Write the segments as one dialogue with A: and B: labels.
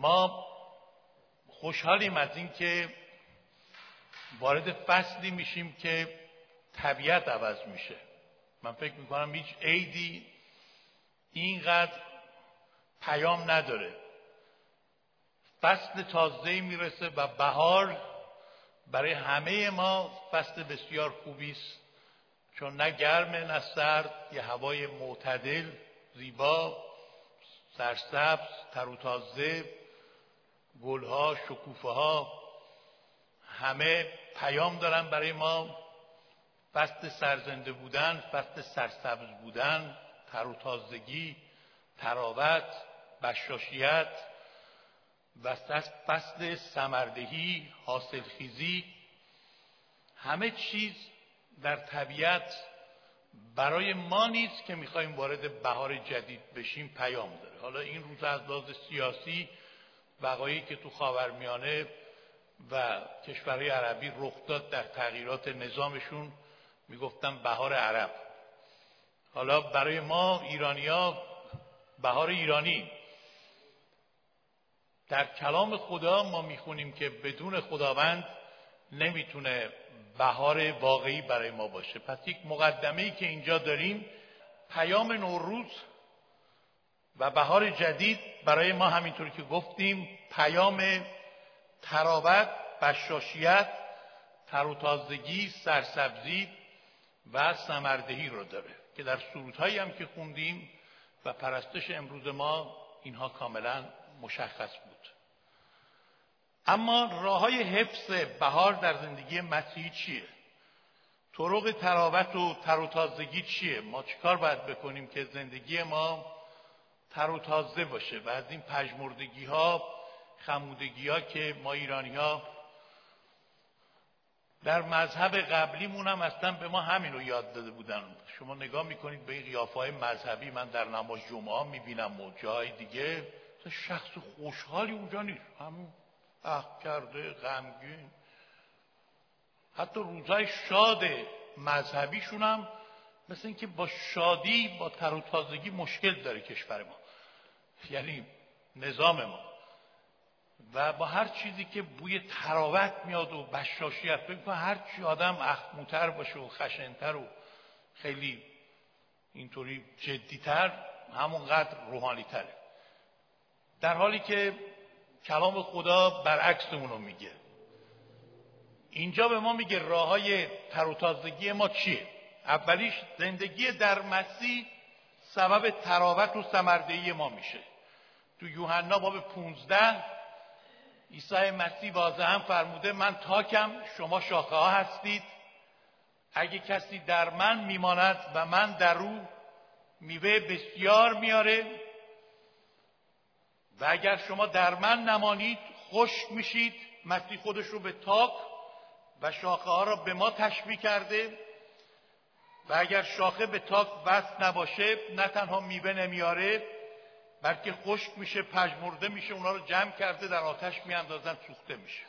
A: ما خوشحالیم از اینکه وارد فصلی میشیم که طبیعت عوض میشه. من فکر می‌کنم هیچ عیدی اینقدر پیام نداره. فصل تازه می‌رسه و بهار برای همه ما فصل بسیار خوبی است. چون نه گرم نه سرد یه هوای معتدل زیبا سرسبز تر و تازه گلها شکوفه ها همه پیام دارن برای ما. فصل سرزنده بودن فصل سرسبز بودن تر و تازگی تراوت بشاشیت و فصل سمردهی حاصلخیزی. همه چیز در طبیعت برای ما نیست که می‌خوایم وارد بهار جدید بشیم پیام داره. حالا این روز از لحاظ سیاسی وقایعی که تو خاورمیانه و کشورهای عربی رخ داد در تغییرات نظامشون می‌گفتن بهار عرب. حالا برای ما ایرانیا بهار ایرانی. در کلام خدا ما می‌خونیم که بدون خداوند نمی‌تونه بهار واقعی برای ما باشه. پس یک مقدمه ای که اینجا داریم پیام نوروز و بهار جدید برای ما همینطور که گفتیم پیام تراوت بشاشیت تر و تازگی سرسبزی و سمردهی رو داره که در سرودهایی هم که خوندیم و پرستش امروز ما اینها کاملا مشخص بود اما راه های حفظ بهار در زندگی مسیحی چیه؟ طرق تراوت و تر و تازگی چیه؟ ما چیکار باید بکنیم که زندگی ما تر و تازه باشه و از این پژمردگی ها خمودگی ها که ما ایرانی ها در مذهب قبلیمون هم اصلا به ما همین رو یاد داده بودن. شما نگاه می‌کنید به این قیافه مذهبی من در نماز جمعه می‌بینم و جای دیگه شخص خوشحالی اونجا نیست. همون اخ کرده غمگین. حتی روزای شاد مذهبیشون هم مثل اینکه با شادی با تر و تازگی مشکل داره کشور ما. یعنی نظام ما. و با هر چیزی که بوی تراوت میاد و بشاشیت فکر هر چی آدم اخموتر باشه و خشنتر و خیلی اینطوری جدیتر همونقدر روحانی تره در حالی که کلام خدا برعکس اونو میگه. اینجا به ما میگه راه های تر ما چیه؟ اولیش زندگی در مسیح سبب تراوت و سمردهی ما میشه. تو یوحنا باب 15 عیسی مسیح واضحا هم فرموده من تاکم شما شاخه ها هستید. اگه کسی در من میماند و من در او میوه بسیار میاره. و اگر شما در من نمانید خوش میشید. مسیح خودش رو به تاک و شاخه ها را به ما تشبیه کرده. و اگر شاخه به تاک وصل نباشه نه تنها میوه نمیاره بلکه خشک میشه پژمرده میشه اونا رو جمع کرده در آتش میاندازن سوخته میشه.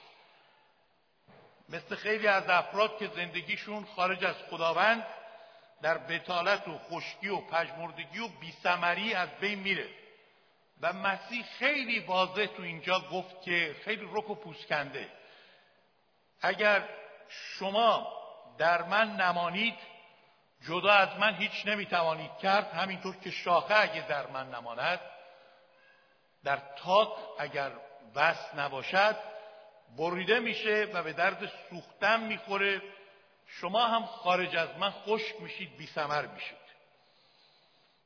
A: مثل خیلی از افراد که زندگیشون خارج از خداوند در بتالت و خشکی و پژمردگی و بیسمری از بین میره. و مسیح خیلی واضح تو اینجا گفت که خیلی رک و پوسکنده. اگر شما در من نمانید جدا از من هیچ نمی‌توانید کرد همینطور که شاخه اگه در من نماند در تاک اگر وصل نباشد بریده میشه و به درد سوختن می‌خوره. شما هم خارج از من خشک میشید بی سمر میشید.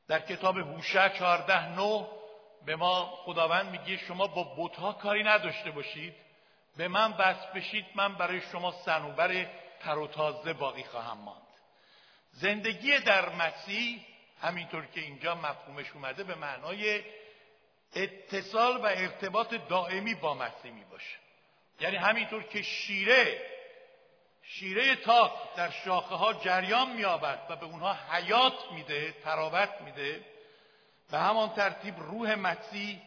A: در کتاب هوشع چهارده نو به ما خداوند میگه شما با بوتها کاری نداشته باشید. به من بس بشید من برای شما سنوبر تر و تازه باقی خواهم ماند. زندگی در مسیح همینطور که اینجا مفهومش اومده به معنای اتصال و ارتباط دائمی با مسیح می باشه یعنی همینطور که شیره شیره تاک در شاخه ها جریان میابد و به اونها حیات میده تراوت میده به همان ترتیب روح مسیح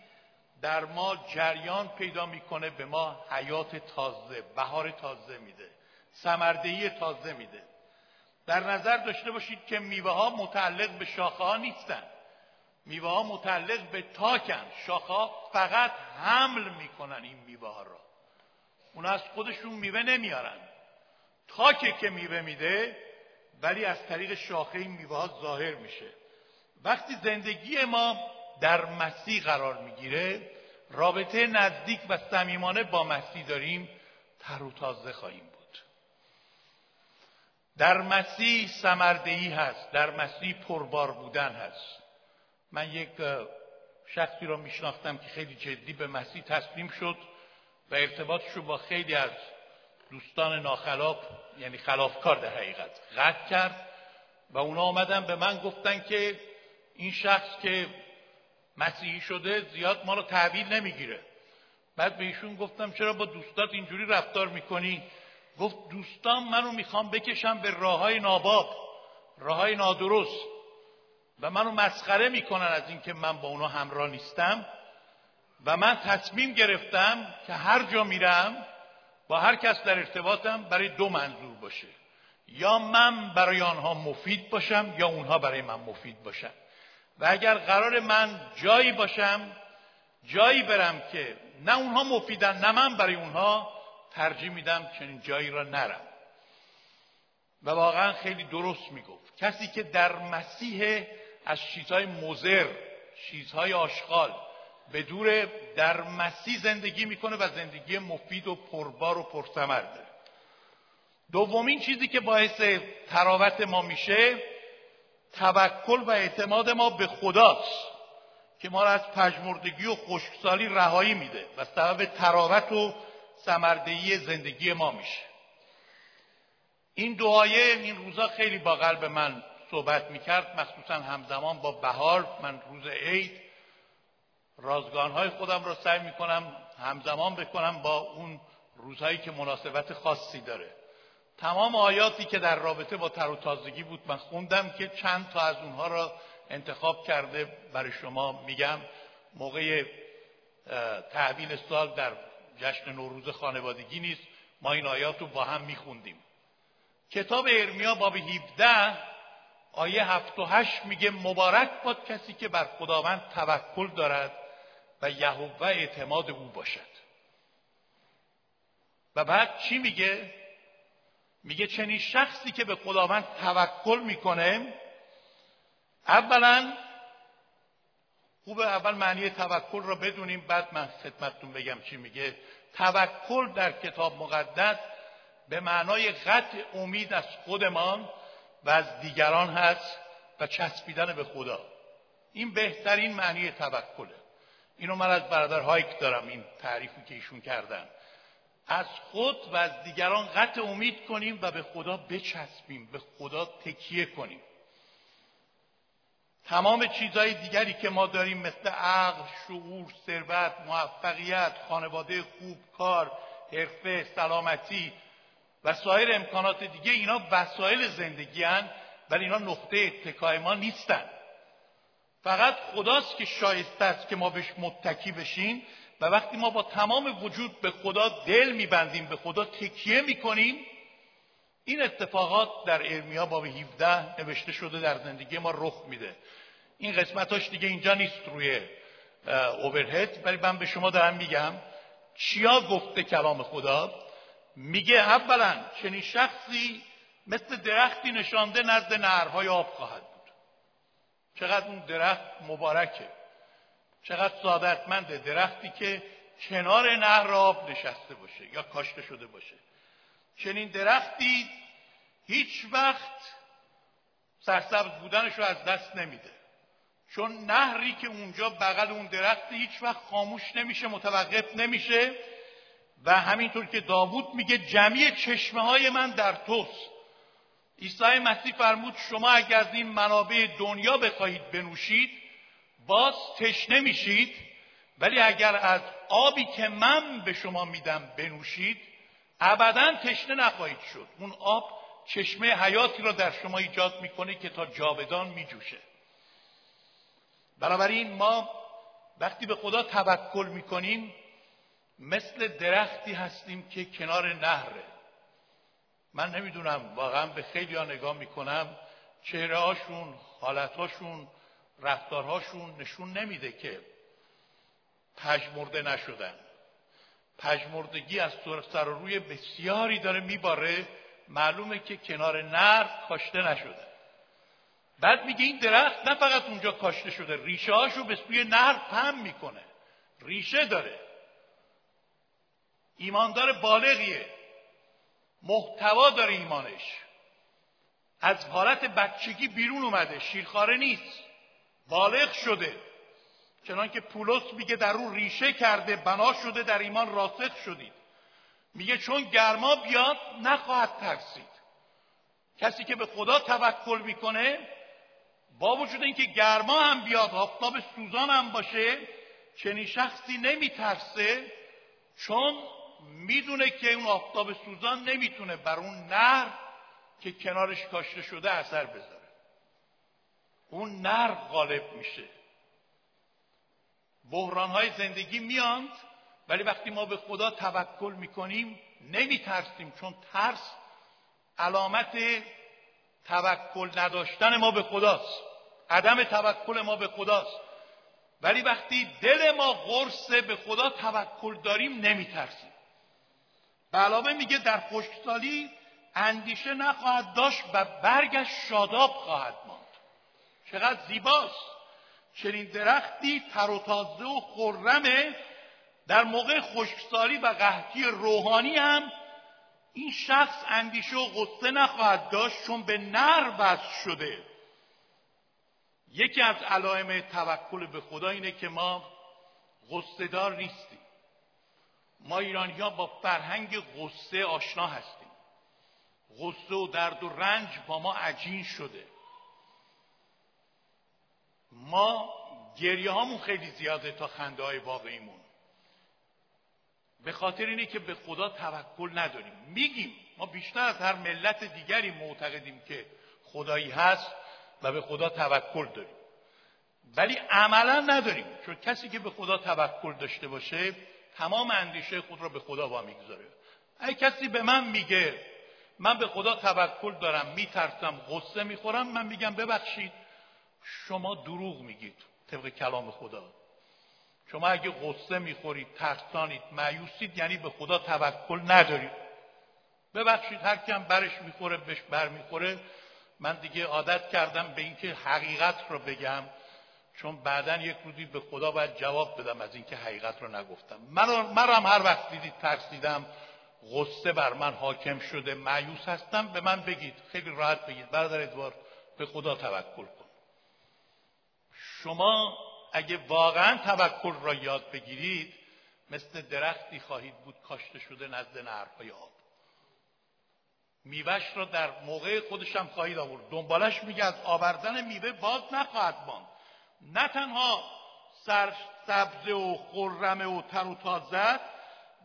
A: در ما جریان پیدا می‌کنه به ما حیات تازه بهار تازه میده سمردهی تازه میده. در نظر داشته باشید که میوه ها متعلق به شاخه ها نیستن. میوه ها متعلق به تاکن. شاخه فقط حمل می‌کنن این میوه ها را. اون از خودشون میوه نمیارن. تاکه که میوه میده ولی از طریق شاخه این میوه ها ظاهر میشه. وقتی زندگی ما در مسیح قرار می‌گیره رابطه نزدیک و صمیمانه با مسیح داریم تر و تازه خواهیم در مسیح سمردهی هست در مسیح پربار بودن هست. من یک شخصی را میشناختم که خیلی جدی به مسیح تسلیم شد و ارتباطش رو با خیلی از دوستان ناخلاف یعنی خلافکار در حقیقت قطع کرد و اونا آمدن به من گفتن که این شخص که مسیحی شده زیاد ما رو تحویل نمی‌گیره. بعد به ایشون گفتم چرا با دوستات اینجوری رفتار می‌کنی؟ گفت دوستان منو می‌خوام بکشم به راه های ناباب راه های نادرست و منو مسخره می‌کنن از اینکه من با اونا همراه نیستم و من تصمیم گرفتم که هر جا میرم با هر کس در ارتباطم برای دو منظور باشه. یا من برای آنها مفید باشم یا اونها برای من مفید باشن. و اگر قرار من جایی باشم جایی برم که نه اونها مفیدن نه من برای اونها ترجیح میدم چنین جایی را نرم. و واقعا خیلی درست می‌گفت. کسی که در مسیح از چیزهای مزر چیزهای آشغال به دور در مسیح زندگی می‌کنه و زندگی مفید و پربار و پرثمر دومین چیزی که باعث تراوت ما میشه توکل و اعتماد ما به خداست که ما را از پژمردگی و خشکسالی رهایی میده و سبب تراوت و سمردهی زندگی ما میشه. این دعایه این روزا خیلی با قلب من صحبت می‌کرد. مخصوصا همزمان با بهار من روز عید. رازگانهای خودم را سعی می‌کنم همزمان بکنم با اون روزهایی که مناسبت خاصی داره. تمام آیاتی که در رابطه با تر و تازگی بود من خوندم که چند تا از اونها را انتخاب کرده برای شما میگم. موقع تحویل سال در جشن نوروز خانوادگی نیست. ما این آیات رو با هم میخوندیم. کتاب ارمیا باب 17 آیه 7 و 8 میگه مبارک باد کسی که بر خداوند توکل دارد و یهوه اعتماد او باشد. و بعد چی میگه؟ میگه چنین شخصی که به خداوند توکل می‌کنه اولا خوب اول معنی توکل را بدونیم بعد من خدمتتون بگم چی میگه. توکل در کتاب مقدس به معنای قطع امید از خودمان و از دیگران هست و چسبیدن به خدا. این بهترین معنی توکله. اینو من از برادر هایک دارم این تعریفی که ایشون کردن. از خود و از دیگران قطع امید کنیم و به خدا بچسبیم به خدا تکیه کنیم. تمام چیزهای دیگری که ما داریم مثل عقل، شعور، ثروت، موفقیت، خانواده خوب، کار، حرفه، سلامتی و سایر امکانات دیگه اینا وسایل زندگی هن ولی اینا نقطه اتکای ما نیستن. فقط خداست که شایسته است که ما بهش متکی بشیم و وقتی ما با تمام وجود به خدا دل میبندیم به خدا تکیه می‌کنیم این اتفاقات در ارمیا باب 17 نوشته شده در زندگی ما رخ میده. این قسمتاش دیگه اینجا نیست روی اوورهد ولی من به شما دارم میگم چیا گفته کلام خدا؟ میگه اولا چنین شخصی مثل درختی نشانده نزد نهرهای آب خواهد بود. چقدر اون درخت مبارکه. چقدر سعادتمنده درختی که کنار نهر آب نشسته باشه یا کاشته شده باشه. چنین درختی هیچ وقت سرسبز بودنش رو از دست نمیده. چون نهری که اونجا بغل اون درخت هیچ وقت خاموش نمیشه متوقف نمیشه و همینطور که داوود میگه جمعی چشمه های من در توست. عیسی مسیح فرمود شما اگر از این منابع دنیا بخواهید بنوشید باز تشنه میشید ولی اگر از آبی که من به شما میدم بنوشید ابدا تشنه نخواهید شد. اون آب چشمه حیاتی را در شما ایجاد می‌کنه که تا جاودان میجوشه. بنابراین ما وقتی به خدا توکل می‌کنیم مثل درختی هستیم که کنار نهره. من نمی‌دونم واقعا به خیلی ها نگاه می‌کنم چهره هاشون حالت هاشون رفتارهاشون نشون نمیده که پژمرده نشدن. پژمردگی از سر روی بسیاری داره میباره. معلومه که کنار نر کاشته نشده. بعد میگه این درخت نه فقط اونجا کاشته شده ریشه هاشو به سوی نر پم می‌کنه. ریشه داره. ایماندار بالغیه. محتوا داره ایمانش. از حالت بچگی بیرون اومده شیرخواره نیست. بالغ شده. چنان که پولس میگه در او ریشه کرده بنا شده در ایمان راسخ شدید. میگه چون گرما بیاد نخواهد ترسید. کسی که به خدا توکل می‌کنه با وجود اینکه گرما هم بیاد آفتاب سوزان هم باشه چنین شخصی نمیترسه چون می‌دونه که اون آفتاب سوزان نمی‌تونه بر اون نر که کنارش کاشته شده اثر بذاره. اون نر غالب میشه. بحران های زندگی میاند ولی وقتی ما به خدا توکل می‌کنیم نمیترسیم چون ترس علامت توکل نداشتن ما به خداست. عدم توکل ما به خداست. ولی وقتی دل ما قرص به خدا توکل داریم نمیترسیم. به علاوه میگه در خشکسالی اندیشه نخواهد داشت و برگش شاداب خواهد ماند. چقدر زیباست. چنین درختی تر و تازه و خرمه در موقع خشکسالی و قحطی روحانی هم این شخص اندیشه و غصه نخواهد داشت چون به نر بست شده. یکی از علائم توکل به خدا اینه که ما غصه دار نیستیم. ما ایرانی ها با فرهنگ غصه آشنا هستیم. غصه و درد و رنج با ما عجین شده. ما گریه هامون خیلی زیاده تا خنده های واقعیمون. به خاطر اینه که به خدا توکل نداریم. میگیم ما بیشتر از هر ملت دیگری معتقدیم که خدایی هست و به خدا توکل داریم. ولی عملا نداریم چون کسی که به خدا توکل داشته باشه تمام اندیشه خود را به خدا وا می‌گذاره اگه کسی به من میگه من به خدا توکل دارم میترسم غصه می‌خورم من میگم ببخشید. شما دروغ میگید طبق کلام خدا. شما اگه غصه می‌خورید ترسانید معیوسید یعنی به خدا توکل ندارید. ببخشید هر کم برش می‌خوره بهش بر می‌خوره من دیگه عادت کردم به اینکه حقیقت رو بگم چون بعدا یک روزی به خدا باید جواب بدم از اینکه حقیقت رو نگفتم. من هم هر وقت دیدید ترسیدم. غصه بر من حاکم شده معیوس هستم. به من بگید خیلی راحت بگید. برادر ادوار به خدا توکل. شما اگه واقعا توکل را یاد بگیرید مثل درختی خواهید بود کاشته شده نزد نهرهای آب. میوهش را در موقع خودشم خواهید آورد. دنبالش میگه از آوردن میوه باز نخواهد ماند. نه تنها سر سبز و خرمه و تر و تازه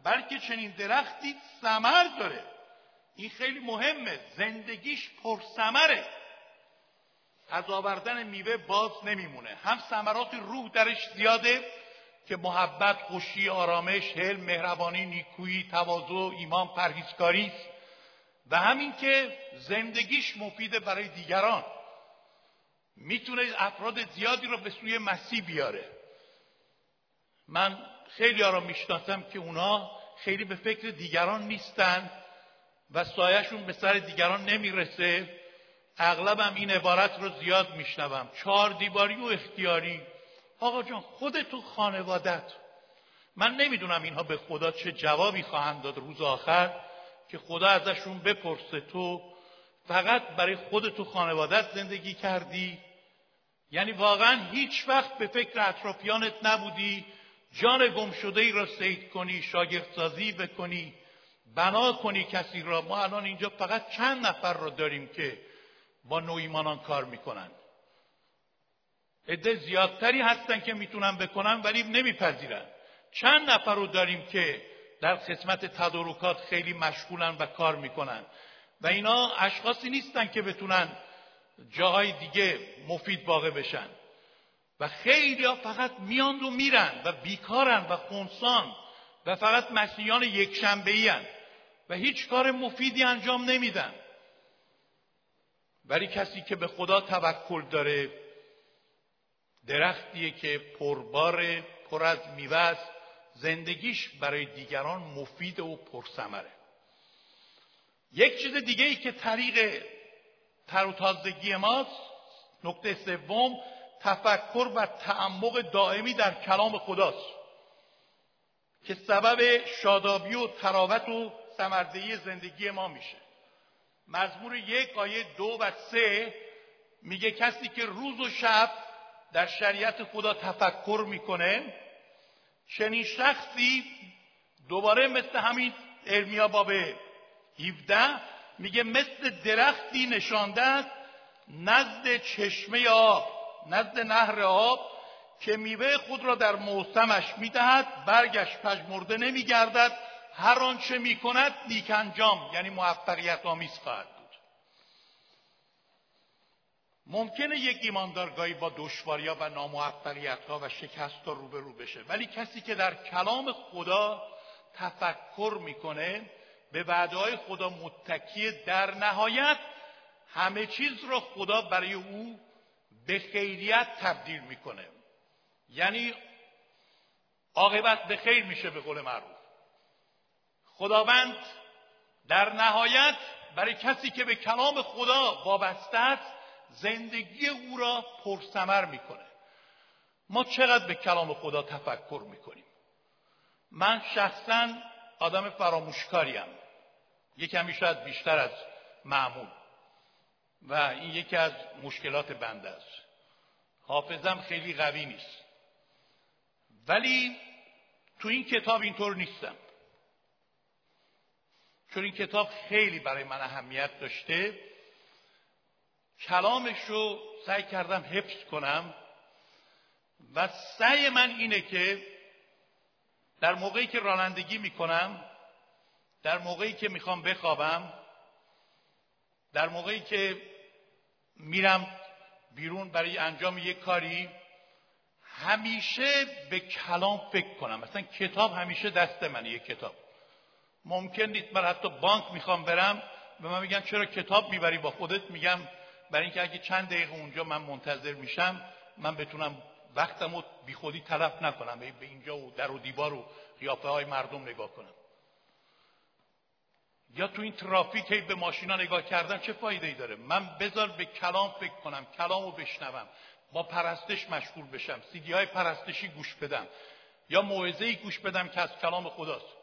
A: بلکه چنین درختی ثمر داره. این خیلی مهمه. زندگیش پرثمره. از آوردن میوه باز نمیمونه. هم ثمرات روح درش زیاده که محبت خوشی آرامش حلم مهربانی نیکویی تواضع ایمان پرهیزکاری است. و همین که زندگیش مفیده برای دیگران. می‌تونه افراد زیادی رو به سوی مسیح بیاره. من خیلی ها رو می‌شناسم که اونا خیلی به فکر دیگران نیستن و سایهشون به سر دیگران نمی‌رسه. اغلبم این عبارت رو زیاد میشنوم. چهار دیواری و اختیاری. آقا جان خودتو خانوادت. من نمی‌دونم اینها به خدا چه جوابی خواهند داد روز آخر که خدا ازشون بپرسه. تو فقط برای خودتو خانوادت زندگی کردی. یعنی واقعا هیچ وقت به فکر اطرافیانت نبودی. جان گم شده ای را سید کنی شاگردسازی بکنی بنا کنی کسی را. ما الان اینجا فقط چند نفر را داریم که با نویمانان کار می‌کنن. عده زیادتری هستن که می‌تونن بکنن ولی نمیپذیرن. چند نفر رو داریم که در خدمت تدارکات خیلی مشغولن و کار می‌کنن. و اینا اشخاصی نیستن که بتونن جاهای دیگه مفید واقع بشن. و خیلی فقط میاند و میرن و بیکارن و خونسان و فقط مسیحیان یک شنبه و هیچ کار مفیدی انجام نمیدن. ولی کسی که به خدا توکل داره درختیه که پربار پر از میوه زندگیش برای دیگران مفید و پرثمره. یک چیز دیگه ای که طریق تر و تازگی ماست نکته سوم تفکر و تعمق دائمی در کلام خداست که سبب شادابی و تراوت و سمردهی زندگی ما میشه. مزمور یک آیه دو و سه میگه کسی که روز و شب در شریعت خدا تفکر می‌کنه چنین شخصی دوباره مثل همین ارمیا باب 17 میگه مثل درختی نشانده است نزد چشمه آب نزد نهر آب که میوه خود را در موسمش می‌دهد برگش پژمرده نمیگردد هر آنچه می‌کند نیک انجام یعنی موفقیت آمیز خواهد بود. ممکنه یک ایماندار گاهی با دشواریا و ناموفقیت ها و شکست ها روبرو بشه ولی کسی که در کلام خدا تفکر می‌کنه به وعده خدا متکی در نهایت همه چیز را خدا برای او به خیریت تبدیل می‌کنه. یعنی عاقبت به خیر میشه به قول معروف. خداوند در نهایت برای کسی که به کلام خدا وابسته است زندگی او را پرثمر می‌کنه. ما چقدر به کلام خدا تفکر می‌کنیم؟ من شخصا آدم فراموشکاریم یکمی شاید بیشتر از معمول. و این یکی از مشکلات بنده است. حافظم خیلی قوی نیست. ولی تو این کتاب اینطور نیستم. چون این کتاب خیلی برای من اهمیت داشته کلامش رو سعی کردم حفظ کنم و سعی من اینه که در موقعی که رانندگی می‌کنم در موقعی که می‌خوام بخوابم در موقعی که میرم بیرون برای انجام یک کاری همیشه به کلام فکر کنم. مثلا کتاب همیشه دست منه یک کتاب. ممکن نیست من حتی بانک می‌خوام برم به من میگن چرا کتاب می‌بری؟ با خودت میگم. برای اینکه اگه چند دقیقه اونجا من منتظر میشم من بتونم وقتم رو بی خودی تلف نکنم به اینجا و در و دیوار و قیافه های مردم نگاه کنم. یا تو این ترافیک به ماشینا نگاه کردن چه فایده ای داره؟ من بذار به کلام فکر کنم کلام رو بشنوم با پرستش مشغول بشم سیدی های پرستشی گوش بدم یا موعظه گوش بدم که از کلام خداست.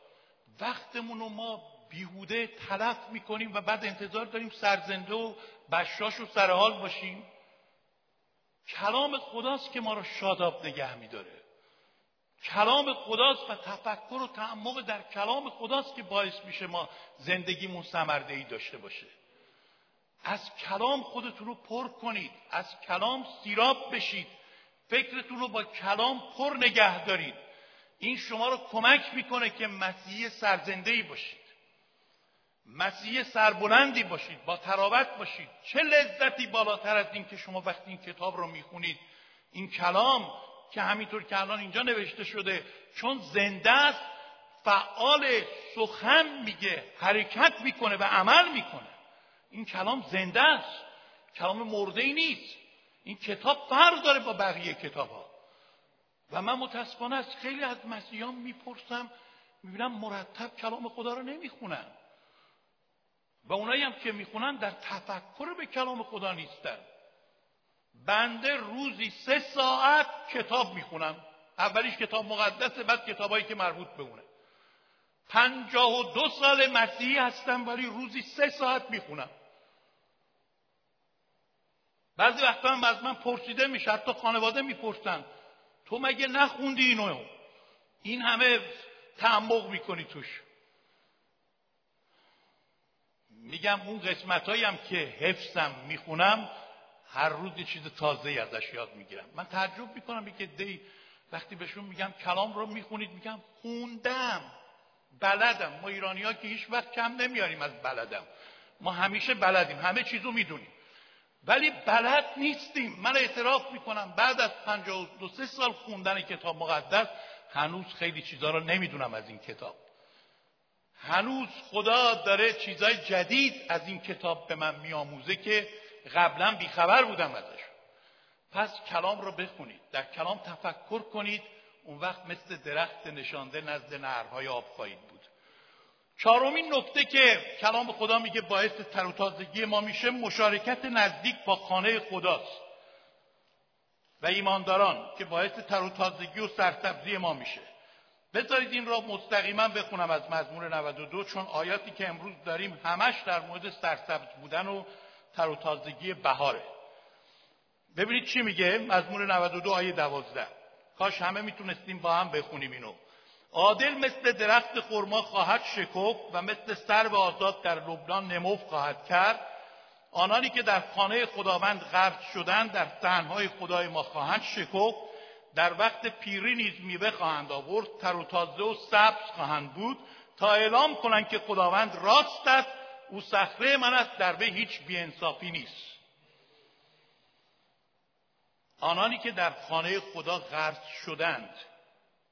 A: وقتمون رو ما بیهوده تلف می‌کنیم و بعد انتظار داریم سرزنده و بشاش و سرحال باشیم. کلام خداست که ما رو شاداب نگه میداره. کلام خداست و تفکر و تعمق در کلام خداست که باعث میشه ما زندگیمون سمرده ای داشته باشه. از کلام خودتون رو پر کنید از کلام سیراب بشید. فکرتون رو با کلام پر نگه دارید. این شما رو کمک می‌کنه که مسیحی سرزنده ای باشید. مسیح سربلندی باشید با تراوت باشید. چه لذتی بالاتر از این که شما وقتی این کتاب رو می‌خونید این کلام که همینطور که الان اینجا نوشته شده چون زنده است فعال سخن میگه حرکت می‌کنه و عمل می‌کنه. این کلام زنده است. کلام مرده ای نیست. این کتاب فرق داره با بقیه کتاب ها و من متاسفانه از خیلی از مسیحیان می‌پرسم می‌بینم مرتب کلام خدا رو نمی‌خونن. و اونایی هم که می‌خونن در تفکر به کلام خدا نیستن. بنده روزی سه ساعت کتاب می‌خونم. اولیش کتاب مقدسه بعد کتابایی که مربوط به اونه. پنجاه و دو سال مسیحی هستم ولی روزی سه ساعت می‌خونم. بعضی وقتا هم از من پرسیده میشه حتی خانواده می‌پرسن. تو مگه نخوندی اینو؟ این همه تعمق می‌کنی توش. میگم اون قسمت هم که حفظم می‌خونم هر روز یه چیز تازه ازش یاد می‌گیرم. من تعجب می‌کنم که دی وقتی بهشون میگم کلام رو می‌خونید میگم خوندم بلدم. ما ایرانی ها که هیچ وقت کم نمیاریم از بلدم. ما همیشه بلدیم. همه چیزو می‌دونیم. ولی بلد نیستیم. من اعتراف می‌کنم بعد از دو سه سال خوندن کتاب مقدس هنوز خیلی چیزها رو نمی‌دونم از این کتاب. هنوز خدا داره چیزای جدید از این کتاب به من میآموزه که قبلا بیخبر بودم ازش. پس کلام رو بخونید. در کلام تفکر کنید. اون وقت مثل درخت نشانده نزد نرهای آب خواهید بود. چهارمین نکته که کلام خدا میگه باعث تر و تازگی ما میشه مشارکت نزدیک با خانه خداست و ایمانداران که باعث تر و سرسبزی ما میشه. بذارید این را مستقیما بخونم از مزمور 92 چون آیاتی که امروز داریم همش در مورد سرسبز بودن و تر و تازگی بهاره. ببینید چی میگه مزمور 92 آیه 12 کاش همه می‌تونستیم با هم بخونیم اینو. عادل مثل درخت خرما خواهد شکوف و مثل سرو آزاد در لبنان نموف خواهد کرد. آنانی که در خانه خداوند غرق شدند در صحنهای خدای ما خواهند شکوف در وقت پیری نیز میوه خواهند آورد تر و تازه و سبز خواهند بود. تا اعلام کنند که خداوند راست است او صخره من است در به هیچ بیانصافی نیست. آنانی که در خانه خدا غرق شدند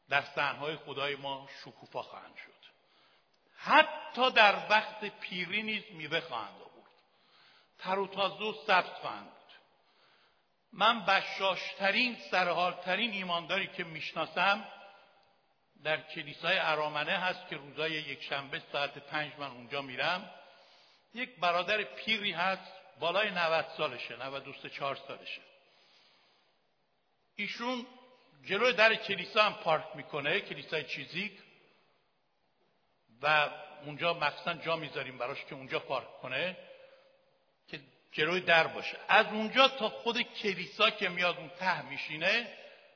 A: در صحنهای خدای ما شکوفا خواهند شد. حتی در وقت پیری نیز میوه خواهند آورد. تر و تازه و سبز خواهند بود. من بشاشترین سرحالترین ایمانداری که می‌شناسم در کلیسای ارامنه هست که روزای یک شنبه ساعت پنج من اونجا میرم. یک برادر پیری هست بالای 90 سالشه 93 4 سالشه. ایشون جلوی در کلیسا هم پارک می‌کنه کلیسای چیزیک و اونجا مخصوصا جا می‌ذاریم براش که اونجا پارک کنه که جلوی در باشه. از اونجا تا خود کلیسا که میاد اون ته میشینه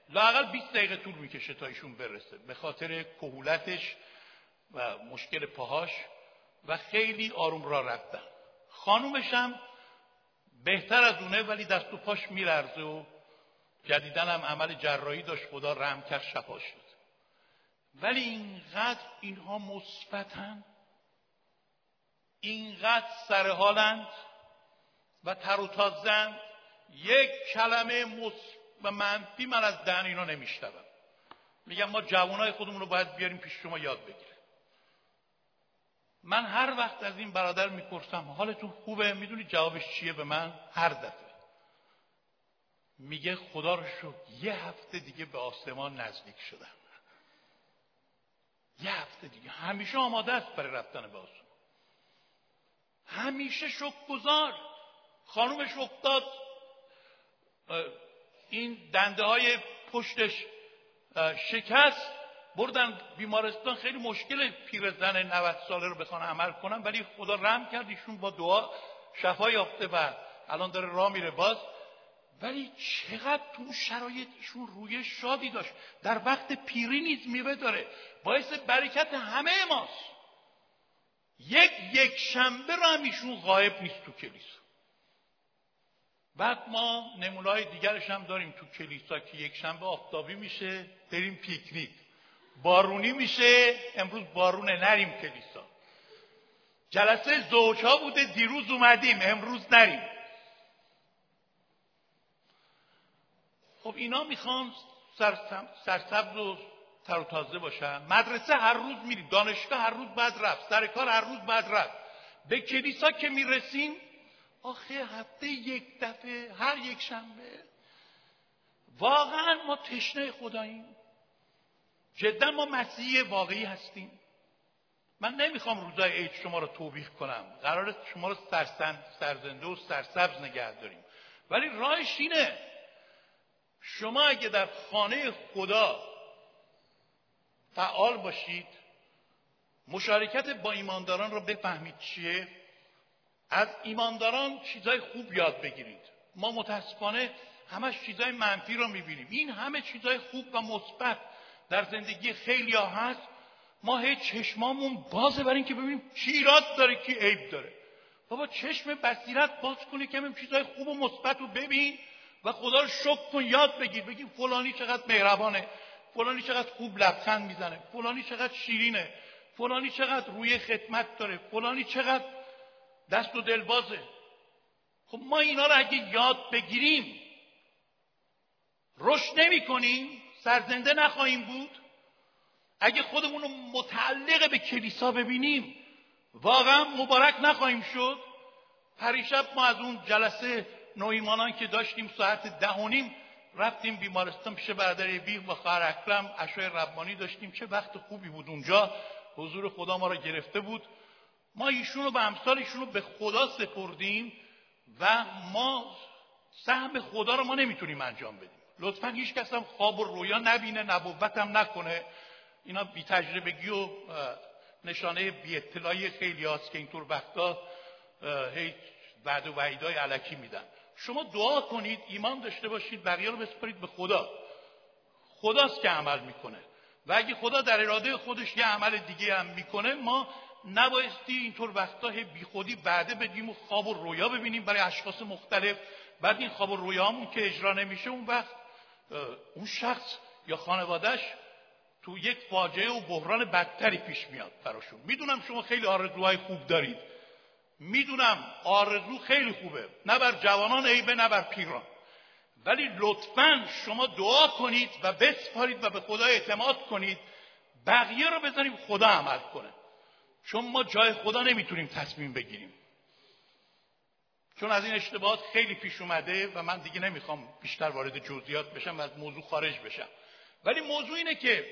A: لاقل 20 دقیقه طول می‌کشه تا ایشون برسه. به خاطر کهولتش و مشکل پاهاش و خیلی آروم را رفتن. خانومش هم بهتر از اونه ولی دست و پاش میلرزه و جدیدن هم عمل جراحی داشت خدا رحم کرد شفا شد. ولی اینقدر اینها مثبتن اینقدر سرحالند و تر و تازند یک کلمه و منفی من از دهن اینا نمیشتبم میگم ما جوانای خودمون رو باید بیاریم پیش شما یاد بگیره من هر وقت از این برادر می‌پرسم حالتون خوبه؟ می‌دونی جوابش چیه؟ به من هر دفعه. میگه خدا رو شکر یه هفته دیگه به آسمان نزدیک شدم. یه هفته دیگه. همیشه آماده است برای رفتن به آسمان. همیشه شک گذار. خانومش افتاد. این دنده های پشتش شکست. بردن بیمارستان خیلی مشکل پیرزن 90 ساله رو بخوان عمل کنن ولی خدا رحم کرد ایشون با دعا شفا یافته و الان داره راه میره. باز ولی چقدر تو شرایط ایشون روی شادی داشت. در وقت پیری نیز میوه داره. باعث برکت همه ماست. یک یک شنبه رو هم ایشون غایب نیست تو کلیسا. بعد ما نمونای دیگرش هم داریم تو کلیسا که یک شنبه آفتابی میشه بریم پیکنیک. بارونی میشه امروز بارون نریم کلیسا. جلسه زوجها بوده دیروز اومدیم امروز نریم. خب اینا می‌خوان سرسبز و تر و تازه باشن. مدرسه هر روز میریم دانشگاه هر روز بعد رفت سر کار هر روز بعد رفت. به کلیسا که می‌رسیم آخه هفته یک دفعه هر یک شنبه. واقعا ما تشنه خداییم. جدا ما مسیح واقعی هستیم. من نمی‌خوام روزای عید شما رو توبیخ کنم. قرار شما رو سرزنده و سرسبز نگه داریم. ولی راهش اینه شما اگه در خانه خدا فعال باشید مشارکت با ایمانداران رو بفهمید چیه؟ از ایمانداران چیزای خوب یاد بگیرید. ما متاسفانه همش چیزای منفی رو می‌بینیم. این همه چیزای خوب و مثبت در زندگی خیلی ها هست. ما هیچ چشمامون بازه برای اینکه ببینیم چی ایراد داره کی عیب داره. بابا چشم بصیرت باز کنی که چیزای خوب و مثبت رو ببین. و خدا رو شکر کن یاد بگیر بگی فلانی چقدر مهربانه فلانی چقدر خوب لبخند می‌زنه فلانی چقدر شیرینه فلانی چقدر روی خدمت داره فلانی چقدر دست و دلبازه. خب ما اینا رو اگه یاد بگیریم رشد نمی کنیم سرزنده نخواهیم بود. اگه خودمون رو متعلق به کلیسا ببینیم واقعا مبارک نخواهیم شد. پریشب ما از اون جلسه نویمانان که داشتیم ساعت ده و نیم رفتیم بیمارستان پیش برادر بیغ و خواهر اکرم اشای ربانی داشتیم. چه وقت خوبی بود اونجا. حضور خدا ما را گرفته بود. ما ایشونو به امثال ایشونو به خدا سپردیم و ما سهم خدا رو ما نمی‌تونیم انجام بدیم. لطفا هیچ کس هم خواب و رویا نبینه نبوت هم نکنه. اینا بی تجربگی و نشانه بی اطلاعی خیلی هاست که اینطور وقتا هیچ وعد و وعیدهای علکی میدن. شما دعا کنید ایمان داشته باشید بقیه رو بسپارید به خدا. خداست که عمل می‌کنه. و اگه خدا در اراده خودش یه عمل دیگه هم می‌کنه ما نبایستی اینطور وقتا بی خودی بعده بدیم و خواب و رویا ببینیم برای اشخاص مختلف. بعد این خواب و رویامون که اجرا نمیشه اون وقت اون شخص یا خانوادهش تو یک فاجعه و بحران بدتری پیش میاد براشون. می‌دونم شما خیلی آرزوهای خوب دارید. می‌دونم آرزو خیلی خوبه نه بر جوانان عیبه نه بر پیران. ولی لطفا شما دعا کنید و بسپارید و به خدا اعتماد کنید بقیه رو بذاریم خدا عمل کنه. چون ما جای خدا نمی‌تونیم تصمیم بگیریم. چون از این اشتباهات خیلی پیش اومده و من دیگه نمی‌خوام بیشتر وارد جزئیات بشم و از موضوع خارج بشم. ولی موضوع اینه که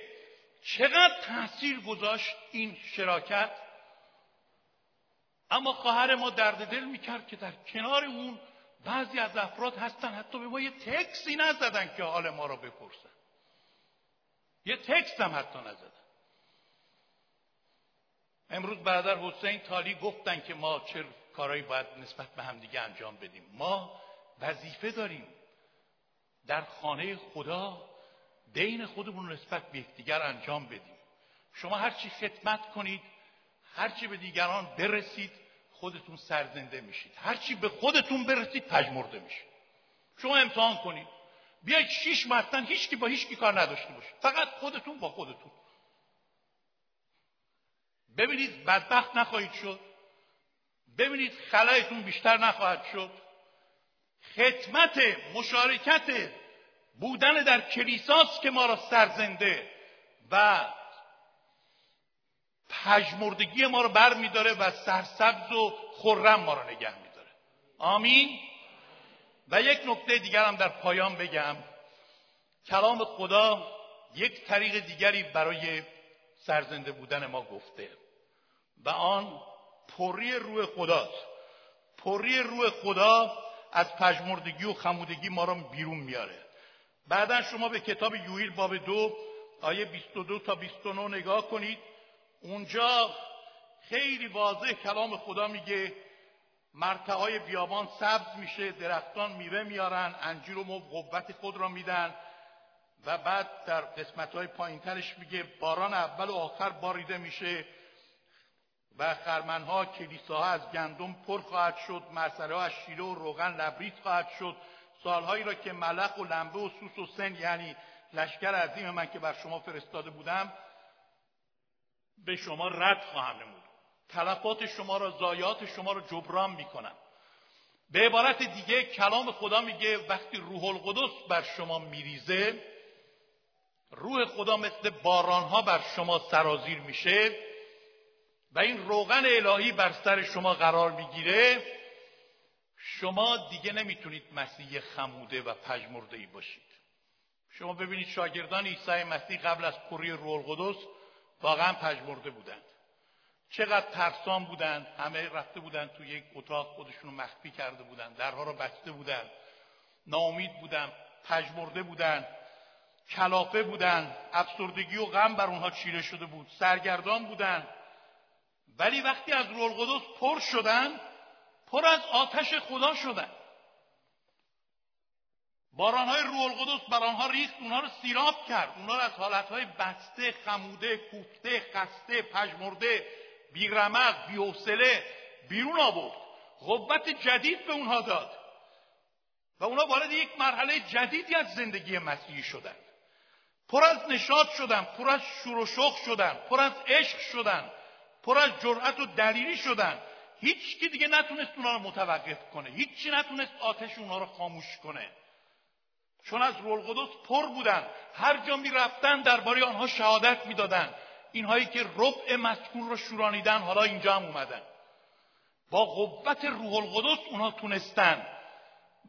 A: چقدر تاثیر گذاشت این شراکت؟ اما خواهر ما درد دل می‌کرد که در کنار اون بعضی از افراد هستن. حتی به ما یه تکسی نزدن که حال ما را بپرسن. یه تکس هم حتی نزدن. امروز برادر حسین تالی گفتن که ما چه کارهایی باید نسبت به همدیگه انجام بدیم. ما وظیفه داریم در خانه خدا دین خودمون نسبت به یکدیگر انجام بدیم. شما هرچی خدمت کنید هرچی به دیگران برسید خودتون سرزنده میشید. هرچی به خودتون برسید پژمرده میشید. شما امتحان کنید. بیاید شیش متن هیچکی با هیچکی کار نداشته باشید فقط خودتون با خودتون. ببینید بدبخت نخواهید شد. ببینید خلایتون بیشتر نخواهد شد. خدمت مشارکت بودن در کلیساست که ما را سرزنده و پژمردگی ما رو بر میداره و سرسبز و خرم ما رو نگه میداره. آمین؟ و یک نکته دیگر هم در پایان بگم. کلام خدا یک طریق دیگری برای سرزنده بودن ما گفته. و آن پری روح خداست. پری روح خدا از پژمردگی و خمودگی ما را بیرون میاره. بعدا شما به کتاب یویل باب دو آیه 22 تا 29 نگاه کنید. اونجا خیلی واضح کلام خدا میگه های بیابان سبز میشه درختان میوه میارن انجیر و قوت خود را میدن و بعد در قسمت های پایین ترش میگه باران اول و آخر باریده میشه و خرمنها کلیساها از گندم پر خواهد شد مرسله از شیره و روغن لبریز خواهد شد. سالهایی را که ملق و لنبه و سوس و سن یعنی لشکر عظیم من که بر شما فرستاده بودم به شما رد خواهم نمود. تلفات شما را زایات شما را جبران می‌کنم. به عبارت دیگه کلام خدا میگه وقتی روح القدس بر شما میریزه روح خدا مثل بارانها بر شما سرازیر میشه و این روغن الهی بر سر شما قرار می‌گیره. شما دیگه نمی‌تونید مسیح خموده و پژمرده باشید. شما ببینید شاگردان عیسی مسیح قبل از پری روح القدس واقعا پژمرده بودند. چقدر ترسان بودند. همه رفته بودند تو یک اتاق خودشون رو مخفی کرده بودند. درها رو بسته بودند. ناامید بودند. پژمرده بودند. کلافه بودند. افسردگی و غم بر اونها چیره شده بود. سرگردان بودند. ولی وقتی از روح پر شدند پر از آتش خدا شدند. بارانهای روح القدس بر آنها ریخت اونها رو سیراب کرد. اونها رو از حالتهای بسته خموده کوفته خسته پژمرده بیرمق بیحوصله بیرون آورد. قوت جدید به اونها داد. و اونها وارد یک مرحله جدیدی از زندگی مسیحی شدند پر از نشاط شدن پر از شور و شوق شدن پر از عشق شدن پر از جرأت و دلیری شدن. هیچ کی دیگه نتونست اونها رو متوقف کنه. هیچی نتونست آتش اونها رو خاموش کنه. چون از روح القدس پر بودن. هر جا می رفتن درباره آنها شهادت می‌دادند اینهایی که ربع مسکون رو شورانیدن حالا اینجا هم اومدن. با قوت روح القدس اونها تونستن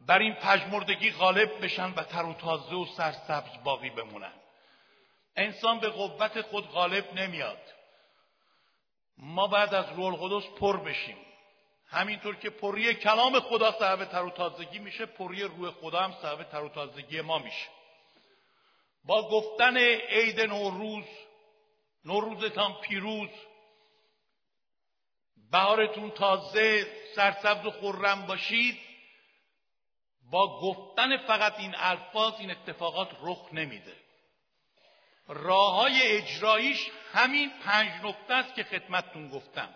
A: بر این پژمردگی غالب بشن و تر و تازه و سرسبز باقی بمونن. انسان به قوت خود غالب نمیاد. ما بعد از روح القدس پر بشیم. همینطور که پری کلام خدا سبب تر و تازگی میشه پری روح خدا هم سبب تر و تازگی ما میشه. با گفتن عید نوروز نوروزتان پیروز بهارتون تازه سرسبز و خورم باشید با گفتن فقط این الفاظ این اتفاقات رخ نمیده. راه های اجراییش همین پنج نکته است که خدمتتون گفتم.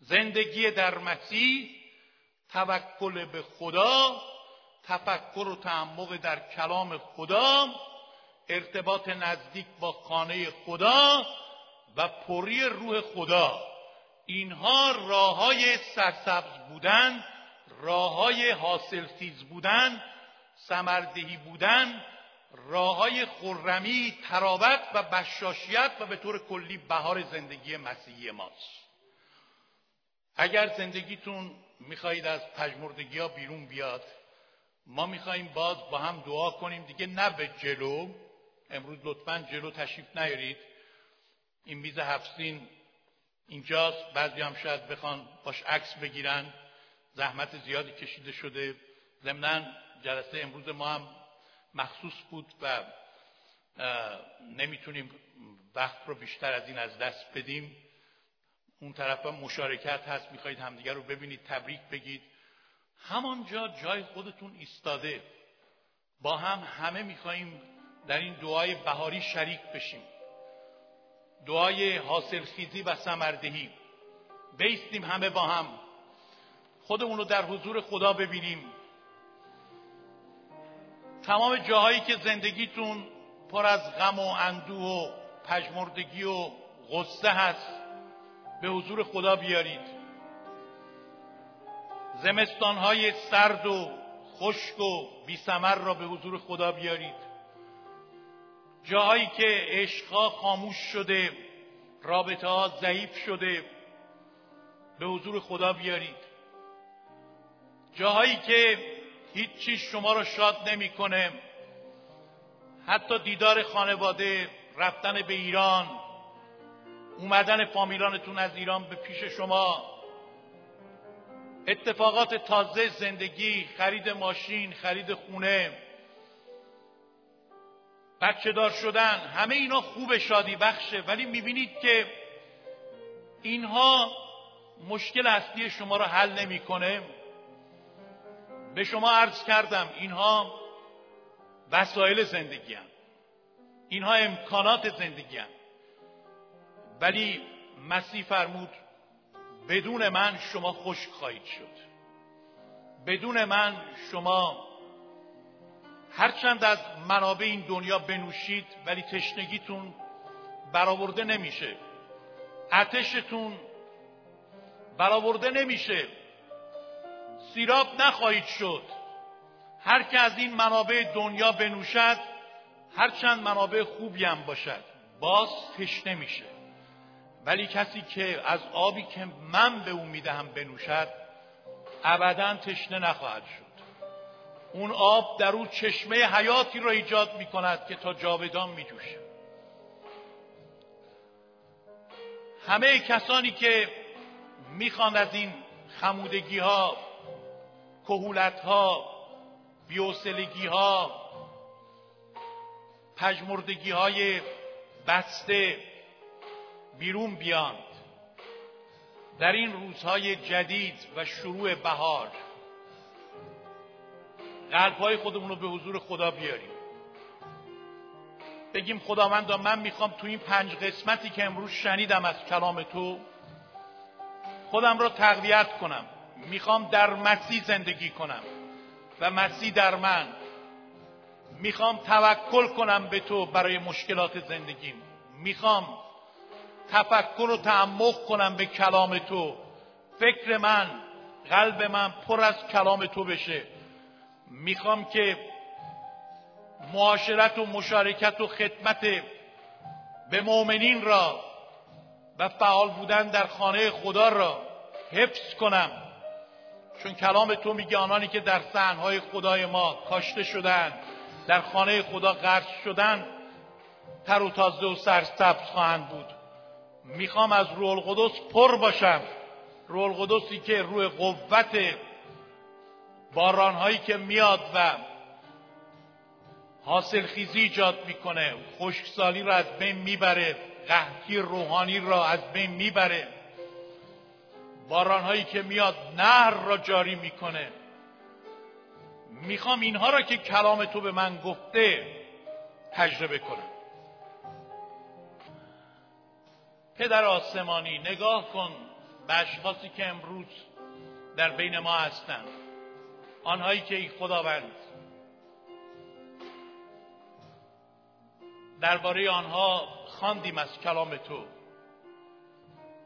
A: زندگی در مسیح توکل به خدا تفکر و تعمق در کلام خدا ارتباط نزدیک با خانه خدا و پری روح خدا. اینها راه های سرسبز بودن راه های حاصلخیز بودن سمردهی بودن راه های خرمی تراوت و بشاشیت و به طور کلی بهار زندگی مسیحی ماست. اگر زندگیتون می‌خواهید از پژمردگی ها بیرون بیاد ما می‌خواهیم باز با هم دعا کنیم. دیگه نه به جلو. امروز لطفا جلو تشریف نیارید. این میز هفسین اینجاست. بعضی هم شاید بخوان باش عکس بگیرن. زحمت زیادی کشیده شده. ضمنا جلسه امروز ما هم مخصوص بود و نمی‌تونیم وقت رو بیشتر از این از دست بدیم. اون طرف هم مشارکت هست می‌خواید همدیگر رو ببینید تبریک بگید. همانجا جای خودتون ایستاده. با هم همه میخواییم در این دعای بهاری شریک بشیم. دعای حاصل خیزی و سمردهی بیستیم همه با هم. خودمون رو در حضور خدا ببینیم. تمام جاهایی که زندگیتون پر از غم و اندوه و پژمردگی و غصه هست. به حضور خدا بیارید. زمستانهای سرد و خشک و بیسمر را به حضور خدا بیارید. جاهایی که عشقها خاموش شده رابطه ها ضعیف شده به حضور خدا بیارید. جاهایی که هیچ شما را شاد نمی‌کنه حتی دیدار خانواده رفتن به ایران اومدن فامیلانتون از ایران به پیش شما اتفاقات تازه زندگی خرید ماشین خرید خونه بچه دار شدن همه اینا خوب شادی بخشه ولی می‌بینید که اینها مشکل اصلی شما را حل نمی‌کنه به شما عرض کردم اینها وسایل زندگی هم. اینها امکانات زندگی هم. ولی مسیح فرمود بدون من شما خشک خواهید شد. بدون من شما هرچند از منابع این دنیا بنوشید ولی تشنگیتون برآورده نمیشه. آتشتون برآورده نمیشه. سیراب نخواهید شد. هر که از این منابع دنیا بنوشد هرچند منابع خوبی هم باشد. باز تشنه میشه. ولی کسی که از آبی که من به او می‌دهم بنوشد ابدا تشنه نخواهد شد. اون آب در او چشمه حیاتی را ایجاد می کند که تا جاودان می جوشه همه کسانی که می‌خوان از این خمودگی ها کهولت ها بیوسلگی ها پژمردگی های بسته بیرون بیاند. در این روزهای جدید و شروع بهار قلبهای خودمون رو به حضور خدا بیاریم. بگیم خداوندا من می‌خوام تو این پنج قسمتی که امروز شنیدم از کلام تو خودم را تقویت کنم. می‌خوام در مسیح زندگی کنم و مسیح در من. می‌خوام توکل کنم به تو برای مشکلات زندگیم. می‌خوام تفکر و تعمق کنم به کلام تو. فکر من قلب من پر از کلام تو بشه. می‌خوام که معاشرت و مشارکت و خدمت به مؤمنین را و فعال بودن در خانه خدا را حفظ کنم. چون کلام تو میگه آنانی که در سنهای خدای ما کاشته شدند در خانه خدا غرس شدن تر و تازه و سرسبز خواهند بود. می‌خوام از روح القدس پر باشم. روح القدسی که روی قوت بارانهایی که میاد و حاصل خیزی ایجاد می‌کنه خشکسالی را از بین می‌بره قحطی روحانی را از بین می‌بره. بارانهایی که میاد نهر را جاری می‌کنه. می‌خوام اینها را که کلام تو به من گفته تجربه کنم. پدر آسمانی نگاه کن به اشخاصی که امروز در بین ما هستند آنهایی که ای خداوند درباره آنها خواندیم از کلام تو.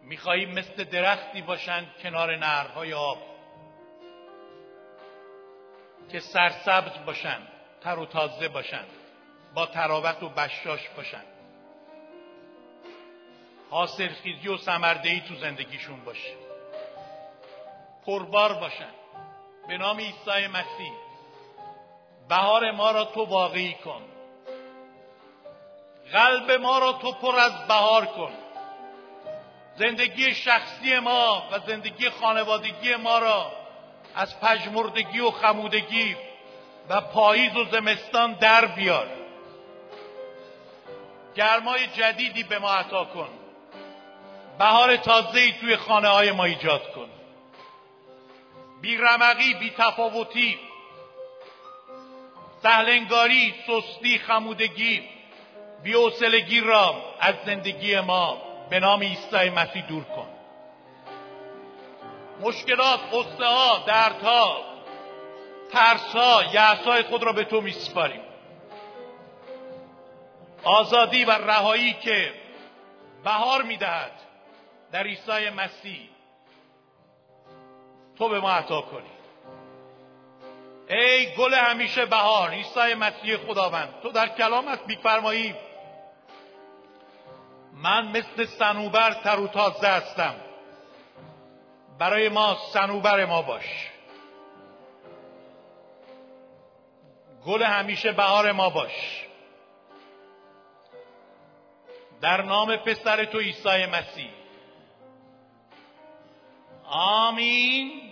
A: می‌خواهیم مثل درختی باشند کنار نهرهای آب که سرسبز باشند تر و تازه باشند با تراوت و بشاش باشند. حاصل خیزی و سمردهی تو زندگیشون باشه. پربار باشند به نام عیسی مسیح. بهار ما را تو واقعی کن. قلب ما را تو پر از بهار کن. زندگی شخصی ما و زندگی خانوادگی ما را از پژمردگی و خمودگی و پاییز و زمستان در بیار. گرمای جدیدی به ما عطا کن. بهار تازه‌ای توی خانه های ما ایجاد کن. بی رمقی بی تفاوتی. سهلنگاری سستی خمودگی. بیوسلگی را از زندگی ما به نام عیسی مسیح دور کن. مشکلات قصه ها دردها ترس ها یعصای خود را به تو میسپاریم. آزادی و رهایی که بهار می‌دهد. در عیسی مسیح. تو به ما عطا کنی. ای گل همیشه بهار عیسی مسیح خداوند تو در کلامت میفرمایی من مثل سنوبر تر و تازه هستم. برای ما سنوبر ما باش. گل همیشه بهار ما باش. در نام پسر تو عیسی مسیح. آمین